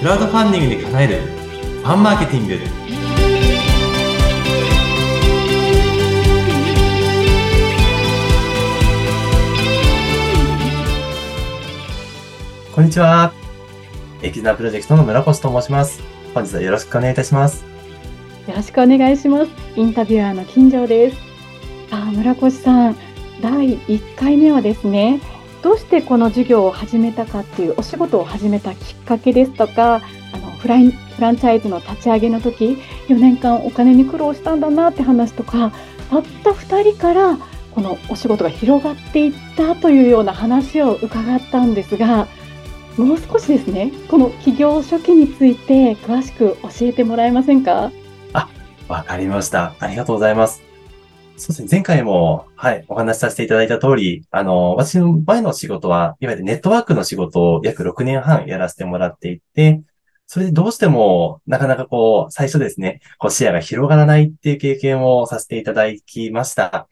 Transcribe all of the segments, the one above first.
クラウドファンディングで叶えるファンマーケティングこんにちは。エキズナプロジェクトの村越と申します。本日はよろしくお願いいたします。よろしくお願いします。インタビュアーの金城です。さあ、村越さん、第1回目はですね、どうしてこの授業を始めたかっていうお仕事を始めたきっかけですとか、あのフライフランチャイズの立ち上げの時、4年間お金に苦労したんだなって話とか、たった2人からこのお仕事が広がっていったというような話を伺ったんですが、もう少しですね、この起業初期について詳しく教えてもらえませんか？あわかりました。ありがとうございます。そうですね。前回も、はい、お話しさせていただいた通り、あの、私の前の仕事は、いわゆるネットワークの仕事を約6年半やらせてもらっていて、それでどうしても、なかなかこう、最初ですね、こう視野が広がらないっていう経験をさせていただきました。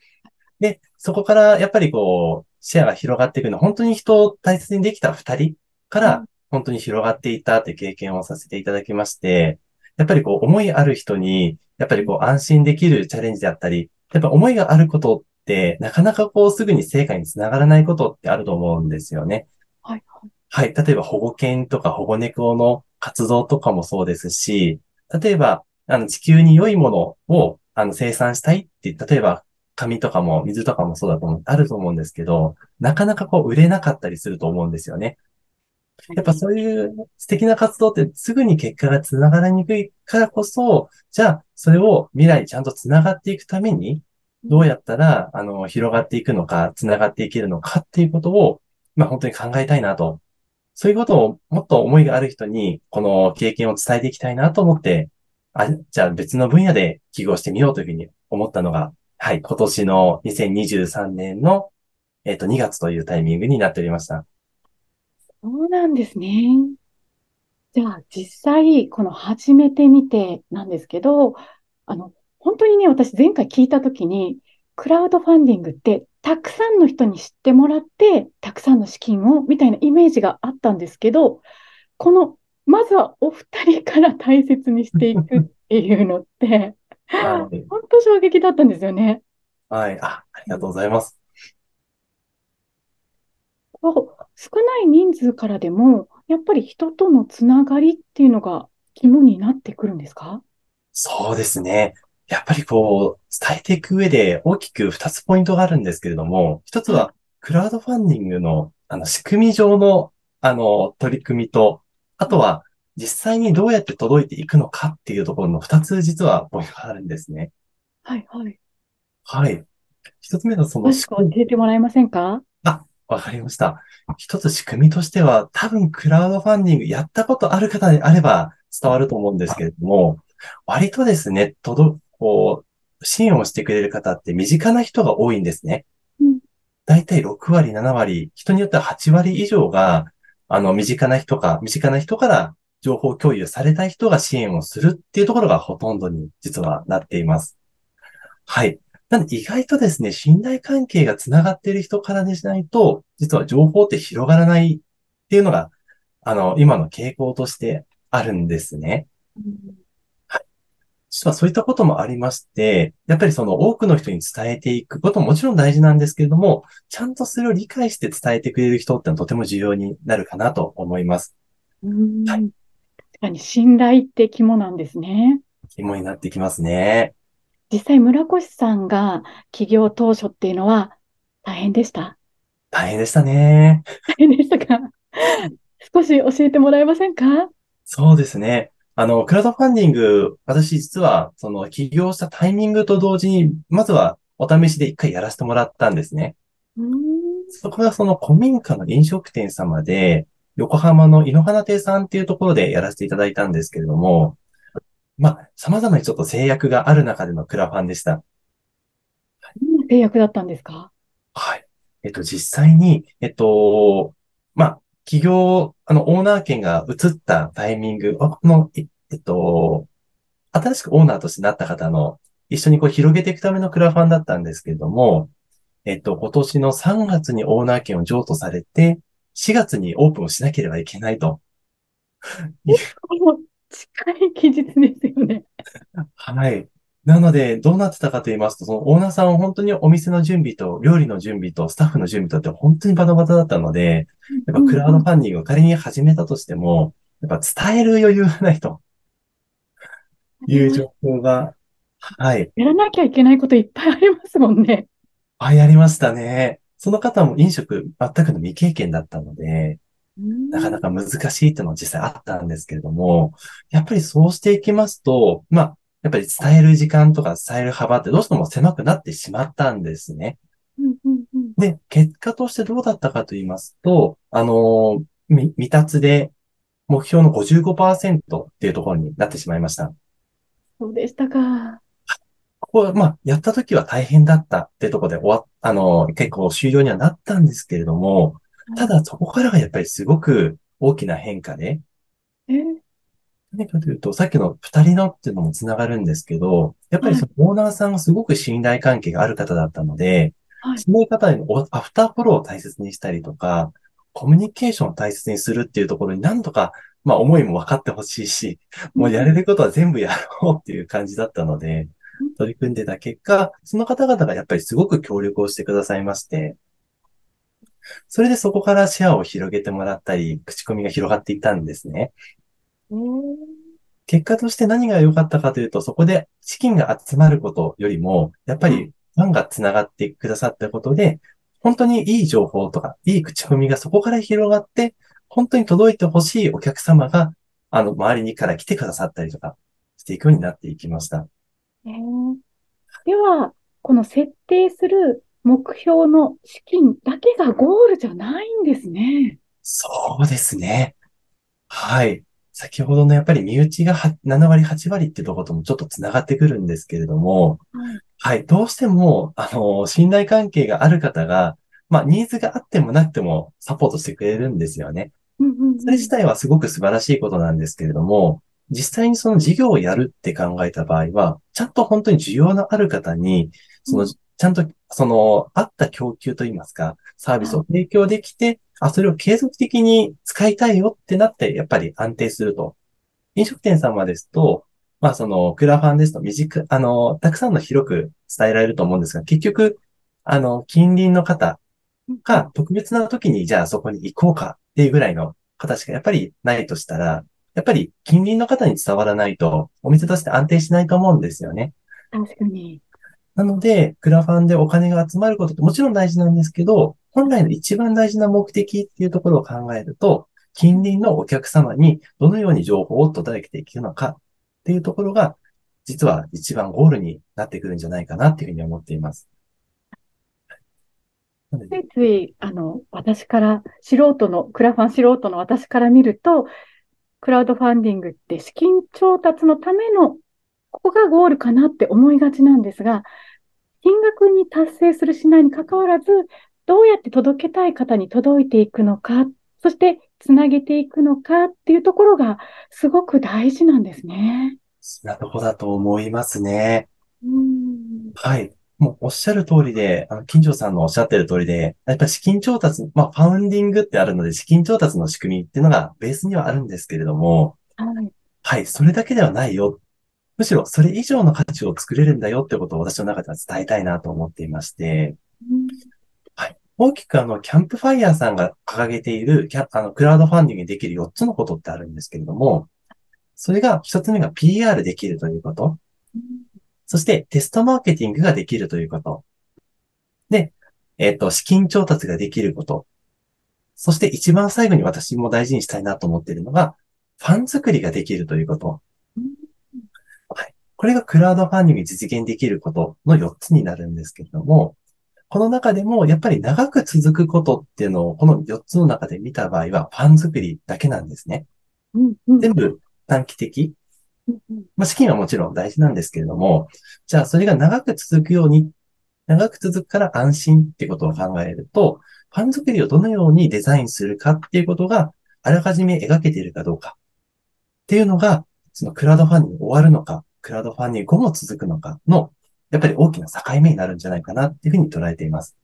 で、そこからやっぱりこう、視野が広がっていくのは、本当に人を大切にできた2人から、本当に広がっていったっていう経験をさせていただきまして、やっぱりこう、思いある人に、やっぱりこう、安心できるチャレンジであったり、やっぱ思いがあることって、なかなかこう、すぐに成果につながらないことってあると思うんですよね。はい。はい。例えば保護犬とか保護猫の活動とかもそうですし、例えば、あの、地球に良いものを、あの、生産したいって、例えば、紙とかも水とかもそうだと思う、あると思うんですけど、なかなかこう、売れなかったりすると思うんですよね。やっぱそういう素敵な活動ってすぐに結果がつながりにくいからこそ、じゃあ、それを未来にちゃんとつながっていくために、どうやったら、あの、広がっていくのか、つながっていけるのかっていうことを、まあ本当に考えたいなと。そういうことをもっと思いがある人に、この経験を伝えていきたいなと思って、あ、じゃあ別の分野で起業してみようというふうに思ったのが、はい、今年の2023年の、えっ、と、2月というタイミングになっておりました。そうなんですね。じゃあ、実際、この始めてみてなんですけど、あの、本当にね、私前回聞いたときに、クラウドファンディングって、たくさんの人に知ってもらって、たくさんの資金を、みたいなイメージがあったんですけど、この、まずはお二人から大切にしていくっていうのって、はい。本当衝撃だったんですよね。はい。あ、ありがとうございます。こう少ない人数からでも、やっぱり人とのつながりっていうのが肝になってくるんですか？そうですね。やっぱりこう、伝えていく上で大きく2つポイントがあるんですけれども、一つは、クラウドファンディングの、あの、仕組み上の、あの、取り組みと、あとは、実際にどうやって届いていくのかっていうところの2つ実はポイントがあるんですね。はいはい。はい。一つ目のその詳しく教えてもらえませんか？わかりました。一つ仕組みとしては、多分クラウドファンディングやったことある方であれば伝わると思うんですけれども、割とですね、届、こう、支援をしてくれる方って身近な人が多いんですねうん。だいたい6割、7割、人によっては8割以上が、あの、身近な人か、身近な人から情報共有された人が支援をするっていうところがほとんどに実はなっています。はい。なので意外とですね、信頼関係がつながっている人からでしないと、実は情報って広がらないっていうのが、あの、今の傾向としてあるんですね。実はそういったこともありまして、やっぱりその多くの人に伝えていくことももちろん大事なんですけれども、ちゃんとそれを理解して伝えてくれる人ってのはとても重要になるかなと思います。うんはい確かに信頼って肝なんですね。肝になってきますね。実際、村越さんが起業当初っていうのは大変でした？大変でしたね。大変でしたか？少し教えてもらえませんか？そうですね。あの、クラウドファンディング、私実は、その起業したタイミングと同時に、まずはお試しで一回やらせてもらったんですね。うんそこがその古民家の飲食店様で、横浜の井の花亭さんっていうところでやらせていただいたんですけれども、まあ、様々にちょっと制約がある中でのクラファンでした。どんな制約だったんですか？はい。えっと、実際に、えっと、まあ、企業、あの、オーナー権が移ったタイミング、この、ええっと、新しくオーナーとしてなった方の、一緒にこう広げていくためのクラファンだったんですけれども、えっと、今年の3月にオーナー権を譲渡されて、4月にオープンをしなければいけないと 近い期日ですよね。はい。なので、どうなってたかと言いますと、そのオーナーさんは本当にお店の準備と、料理の準備と、スタッフの準備とって本当にバタバタだったので、やっぱクラウドファンディングを仮に始めたとしても、やっぱ伝える余裕がないという状況が、はい。やらなきゃいけないこといっぱいありますもんね。あ、やりましたね。その方も飲食全くの未経験だったので、なかなか難しいっていうのは実際あったんですけれども、やっぱりそうしていきますと、まあ、やっぱり伝える時間とか伝える幅ってどうしても狭くなってしまったんですね。で、結果としてどうだったかと言いますと、あの、未達で目標の55%っていうところになってしまいました。そうでしたか。ここは、まあ、やった時は大変だったっていうところで終わあの、結構終了にはなったんですけれども、ただそこからがやっぱりすごく大きな変化で、え？何かというと、さっきの二人のっていうのもつながるんですけど、やっぱりそのオーナーさんがすごく信頼関係がある方だったので、はい、その方へのアフターフォローを大切にしたりとか、コミュニケーションを大切にするっていうところに何とか、まあ思いも分かってほしいし、もうやれることは全部やろうっていう感じだったので、取り組んでた結果、その方々がやっぱりすごく協力をしてくださいまして、それでそこからシェアを広げてもらったり、口コミが広がっていったんですね。結果として何が良かったかというと、そこで資金が集まることよりも、やっぱりファンが繋がってくださったことで、本当にいい情報とか、いい口コミがそこから広がって、本当に届いてほしいお客様が、あの、周りにから来てくださったりとかしていくようになっていきました。えー、では、この設定する目標の資金だけがゴールじゃないんですね。そうですね。はい。先ほどのやっぱり身内が7割、8割ってとこともちょっと繋がってくるんですけれども、はい、はい、どうしても、あの、信頼関係がある方が、まあ、ニーズがあってもなくてもサポートしてくれるんですよね。それ自体はすごく素晴らしいことなんですけれども、実際にその事業をやるって考えた場合は、ちゃんと本当に需要のある方に、その、ちゃんと、その、あった供給といいますか、サービスを提供できて、あ、それを継続的に使いたいよってなって、やっぱり安定すると。飲食店様ですと、まあその、クラファンですと短く、あの、たくさんの広く伝えられると思うんですが、結局、あの、近隣の方が特別な時にじゃあそこに行こうかっていうぐらいの形がやっぱりないとしたら、やっぱり近隣の方に伝わらないと、お店として安定しないと思うんですよね。確かに。なので、クラファンでお金が集まることってもちろん大事なんですけど、本来の一番大事な目的っていうところを考えると、近隣のお客様にどのように情報を届けていくのかっていうところが、実は一番ゴールになってくるんじゃないかなっていうふうに思っています。ついつい、あの、私から、素人の、クラファン素人の私から見ると、クラウドファンディングって資金調達のための、ここがゴールかなって思いがちなんですが、金額に達成するしないにかかわらず、どうやって届けたい方に届いていくのか、そしてつなげていくのかっていうところがすごく大事なんですね。なとこだと思いますね。はい。もうおっしゃる通りで、あの、金城さんのおっしゃってる通りで、やっぱり資金調達、まあ、ファウンディングってあるので、資金調達の仕組みっていうのがベースにはあるんですけれども、はい。はい、それだけではないよ。むしろ、それ以上の価値を作れるんだよってことを私の中では伝えたいなと思っていまして、はい。大きくあの、キャンプファイヤーさんが掲げている、あの、クラウドファンディングできる4つのことってあるんですけれども、それが、1つ目が PR できるということ。そしてテストマーケティングができるということ。で、えっ、ー、と、資金調達ができること。そして一番最後に私も大事にしたいなと思っているのが、ファン作りができるということ。はい。これがクラウドファンディングに実現できることの4つになるんですけれども、この中でもやっぱり長く続くことっていうのをこの4つの中で見た場合はファン作りだけなんですね。全部短期的、まあ、資金はもちろん大事なんですけれども、じゃあそれが長く続くように、長く続くから安心ってことを考えると、ファン作りをどのようにデザインするかっていうことが、あらかじめ描けているかどうかっていうのが、そのクラウドファンディング終わるのか、クラウドファンディング後も続くのか？の、やっぱり大きな境目になるんじゃないかなっていうふうに捉えています。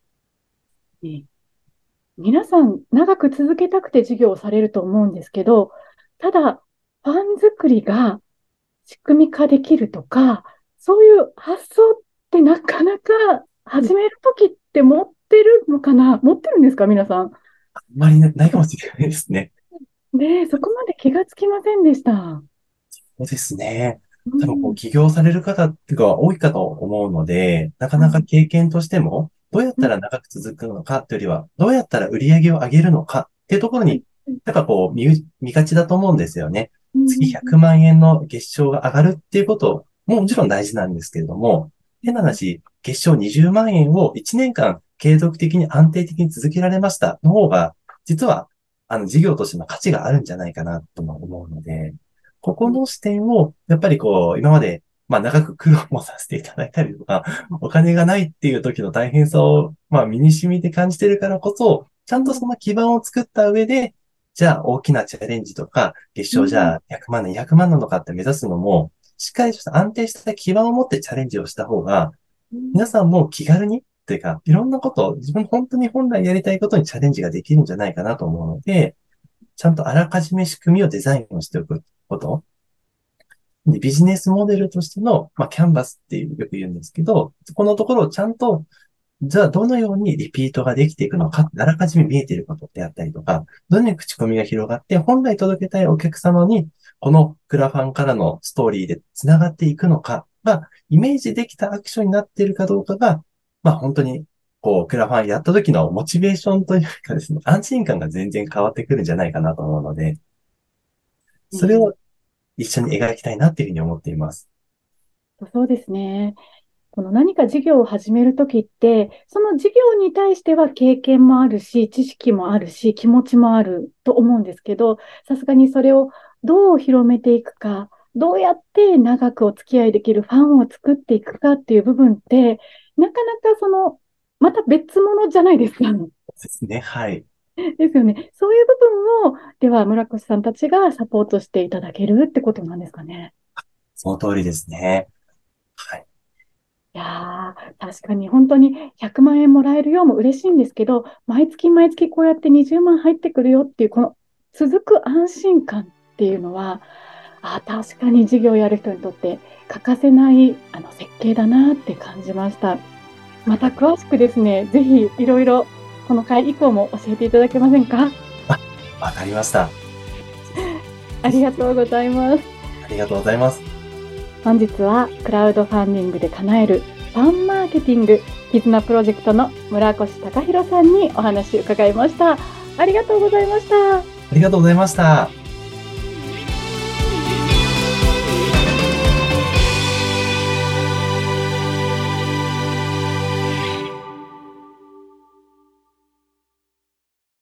皆さん、長く続けたくて授業をされると思うんですけど、ただ、ファン作りが仕組み化できるとか、そういう発想ってなかなか始めるときって持ってるのかな？持ってるんですか？皆さん。あんまりないかもしれないですね。ねそこまで気がつきませんでした。そうですね。多分こう起業される方っていうか多いかと思うので、なかなか経験としても、どうやったら長く続くのかというよりは、どうやったら売り上げを上げるのかっていうところに、なんかこう見、見がちだと思うんですよね。月100万円の月賞が上がるっていうことももちろん大事なんですけれども、変な話、月賞20万円を1年間継続的に安定的に続けられましたの方が、実は、あの、事業としての価値があるんじゃないかなとも思うので、ここの視点を、やっぱりこう、今まで、まあ長く苦労もさせていただいたりとか、お金がないっていう時の大変さを、まあ身に染みて感じてるからこそ、ちゃんとその基盤を作った上で、じゃあ大きなチャレンジとか、月賞じゃあ100万年、200万なのかって目指すのも、しっかりと安定した基盤を持ってチャレンジをした方が、皆さんも気軽に、というか、いろんなことを自分本当に本来やりたいことにチャレンジができるんじゃないかなと思うので、ちゃんとあらかじめ仕組みをデザインをしておくこと。でビジネスモデルとしての、まあ、キャンバスっていうよく言うんですけど、このところをちゃんと、じゃあどのようにリピートができていくのか、あらかじめ見えていることであったりとか、どのように口コミが広がって、本来届けたいお客様に、このクラファンからのストーリーで繋がっていくのかが、イメージできたアクションになっているかどうかが、まあ本当に、こう、クラファンやった時のモチベーションというかですね、安心感が全然変わってくるんじゃないかなと思うので、それを一緒に描きたいなっていうふうに思っています。そうですね。この何か事業を始めるときって、その事業に対しては経験もあるし、知識もあるし、気持ちもあると思うんですけど、さすがにそれをどう広めていくか、どうやって長くお付き合いできるファンを作っていくかっていう部分って、なかなかその、また別物じゃないですか。ですね。はい。ですよね。そういう部分を、では村越さんたちがサポートしていただけるってことなんですかね。その通りですね。はい。いやー、確かに本当に100万円もらえるようも嬉しいんですけど、毎月毎月こうやって20万入ってくるよっていう、この続く安心感っていうのは、あ確かに事業をやる人にとって欠かせないあの設計だなって感じました。また詳しくですね、ぜひいろいろこの回以降も教えていただけませんか？あ、わかりました。ありがとうございます。ありがとうございます。本日はクラウドファンディングで叶えるファンマーケティング絆プロジェクトの村越隆弘さんにお話を伺いました。ありがとうございました。ありがとうございました。